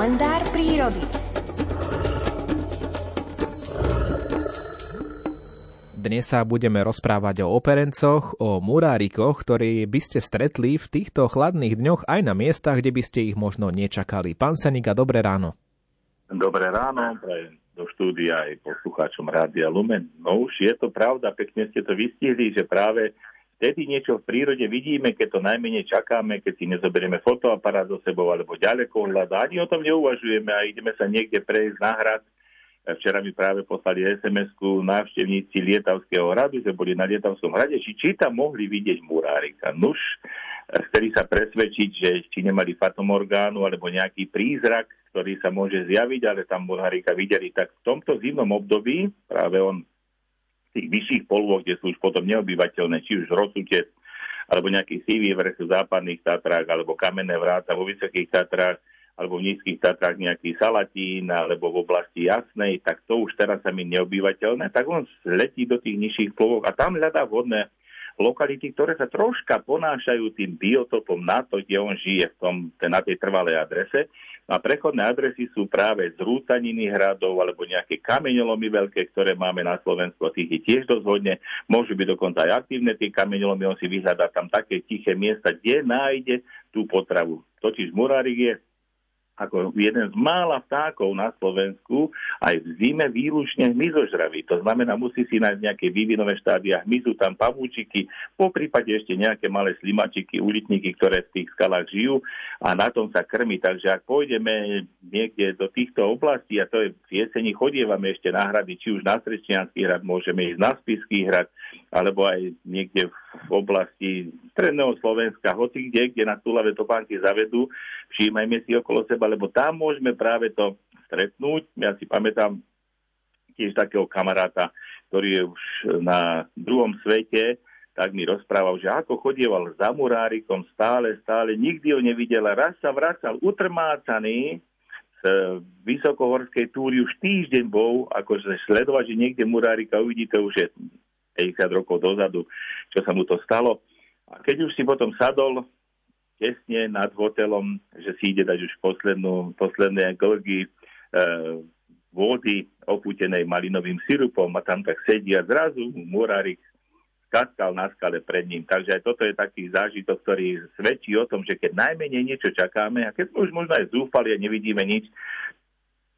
kalendár prírody. Dnes sa budeme rozprávať o operencoch, o murárikoch, ktorí by ste stretli v týchto chladných dňoch aj na miestach, kde by ste ich možno nečakali. Pán Seniga, dobré ráno. Dobré ráno, prajem do štúdia aj poslucháčom Rádia Lumen. No už je to pravda, pekne ste to vystihli, že práve vtedy niečo v prírode vidíme, keď to najmenej čakáme, keď si nezoberieme fotoaparát so sebou alebo ďaleko hľad. Ani o tom neuvažujeme a ideme sa niekde prejsť na hrad. Včera mi práve poslali SMS-ku návštevníci Lietavského hradu, že boli na Lietavskom hrade, či, či tam mohli vidieť murárika. Nuž, chceli sa presvedčiť, že či nemali fatomorgánu alebo nejaký prízrak, ktorý sa môže zjaviť, ale tam murárika videli. Tak v tomto zimnom období práve on tých vyšších polôch, kde sú už potom neobyvateľné, či už Rosutec, alebo nejaký sivý vrch v západných Tatrách, alebo kamenné vráta vo vysokých Tatrách, alebo v nízkych Tatrách nejaký Salatín, alebo v oblasti Jasnej, tak to už teraz sa mi neobyvateľné, tak on letí do tých nižších plovok a tam hľadá vhodné lokality, ktoré sa troška ponášajú tým biotopom na to, kde on žije v tom, na tej trvalej adrese. A prechodné adresy sú práve zrúcaniny hradov alebo nejaké kameňolomy veľké, ktoré máme na Slovensku tých je tiež dosť. Môžu byť dokonca aj aktívne tie kameňolomy, on si vyhľadá tam také tiché miesta, kde nájde tú potravu. Totiž murárik je ako jeden z mála vtákov na Slovensku aj v zime výlučne hmyzožravý. To znamená, musí si nájsť nejaké vývinové štádia hmyzu, tam pavúčiky, po prípade ešte nejaké malé slimačiky, ulitníky, ktoré v tých skalách žijú a na tom sa krmi. Takže ak pôjdeme niekde do týchto oblastí, a to je v jeseni, chodievame ešte na hrady, či už na Srečnianský hrad, môžeme ísť na Spisský hrad, alebo aj niekde v oblasti stredného Slovenska, hoci kde, kde na Tulave topánky zavedú, všímajme si okolo seba, lebo tam môžeme práve to stretnúť. Ja si pamätám tiež takého kamaráta, ktorý je už na druhom svete, tak mi rozprával, že ako chodieval za murárikom stále, stále, nikdy ho nevidel a raz sa vracal utrmácaný z vysokohorskej túry, už týždeň bol, akože sledovať, že niekde murárika uvidíte už je 50 rokov dozadu, čo sa mu to stalo. A keď už si potom sadol tesne nad hotelom, že si ide dať už poslednú, posledné glgy e, vody oputenej malinovým sirupom a tam tak sedí a zrazu murárik skaskal na skale pred ním. Takže aj toto je taký zážitok, ktorý svedčí o tom, že keď najmenej niečo čakáme a keď sme už možno aj zúfali a nevidíme nič,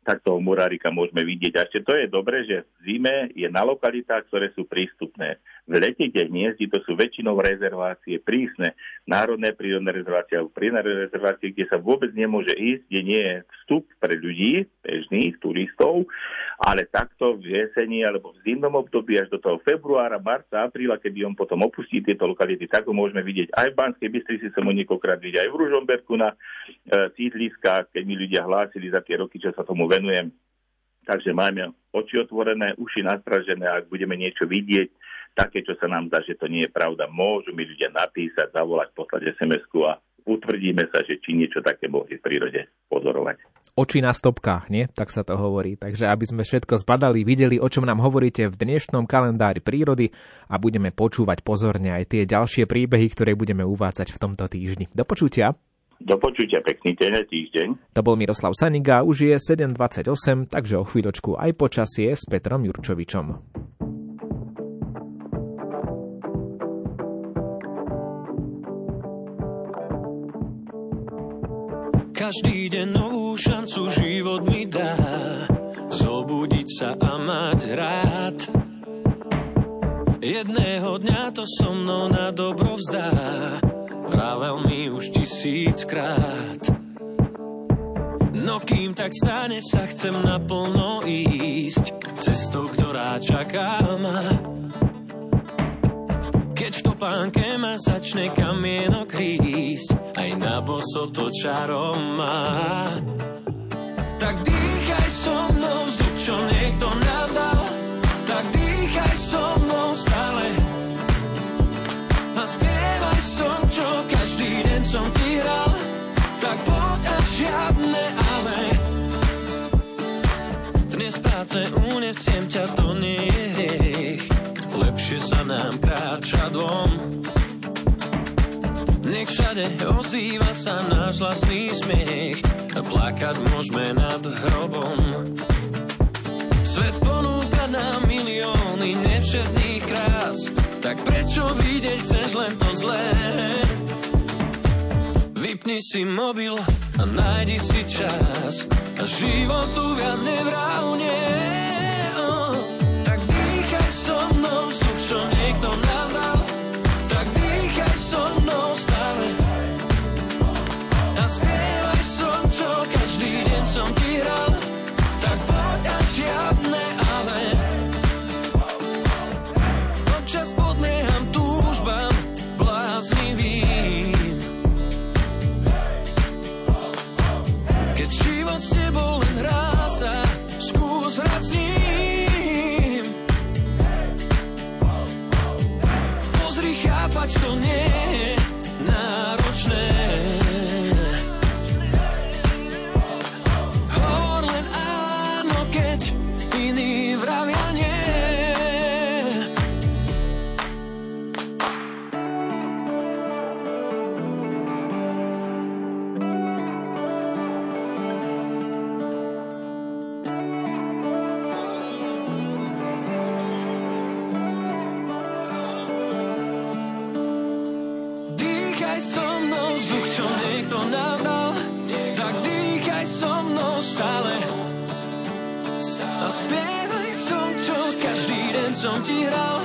tak toho murárika môžeme vidieť. A ešte to je dobré, že v zime je na lokalitách, ktoré sú prístupné. V lete, kde hniezdi, to sú väčšinou rezervácie prísne, národné prírodné rezervácie alebo prírodné rezervácie, kde sa vôbec nemôže ísť, kde nie je vstup pre ľudí, bežných turistov, ale takto v jeseni alebo v zimnom období až do toho februára, marca, apríla, kedy on potom opustí tieto lokality, tak ho môžeme vidieť aj v Banskej Bystrici, som ho niekoľkrát vidieť aj v Ružomberku na e, sídliskách, keď mi ľudia hlásili za tie roky, čo sa tomu venujem. Takže máme oči otvorené, uši nastražené, ak budeme niečo vidieť, také, čo sa nám zdá, že to nie je pravda, môžu mi ľudia napísať, zavolať, poslať SMS-ku a utvrdíme sa, že či niečo také mohli v prírode pozorovať. Oči na stopkách, nie? Tak sa to hovorí. Takže aby sme všetko zbadali, videli, o čom nám hovoríte v dnešnom kalendári prírody a budeme počúvať pozorne aj tie ďalšie príbehy, ktoré budeme uvádzať v tomto týždni. Do počutia. Do počutia, pekný týždeň. To bol Miroslav Saniga, už je 7.28, takže o chvíľočku aj počasie s Petrom Jurčovičom. Každý deň novú šancu život mi dá. Zobudiť sa a mať rád. Jedného dňa to so mnou na dobro vzdá. Vravel mi už tisíckrát. No kým tak stane sa chcem naplno ísť. Cestou, ktorá čaká ma. Keď v topánke ma začne kamienok rísť, aj na boso to čarom má. Tak dýchaj so mnou vzduch, čo niekto nám dal, tak dýchaj so mnou stále. A spievaj som, čo každý deň som ti hral, tak poď a žiadne ale. Dnes práce unesiem ťa, to nie je hriech lepšie sa nám kráča dvom. Všade ozýva sa náš vlastný smiech, a plakať môžeme nad hrobom. Svet ponúka nám milióny nevšetných krás, tak prečo vidieť chceš len to zlé? Vypni si mobil a nájdi si čas a životu viac nevrávne. So mnou vzduch, čo niekto nám dal, tak dýchaj so mnou stále. A spievaj som, čo každý deň som ti hral,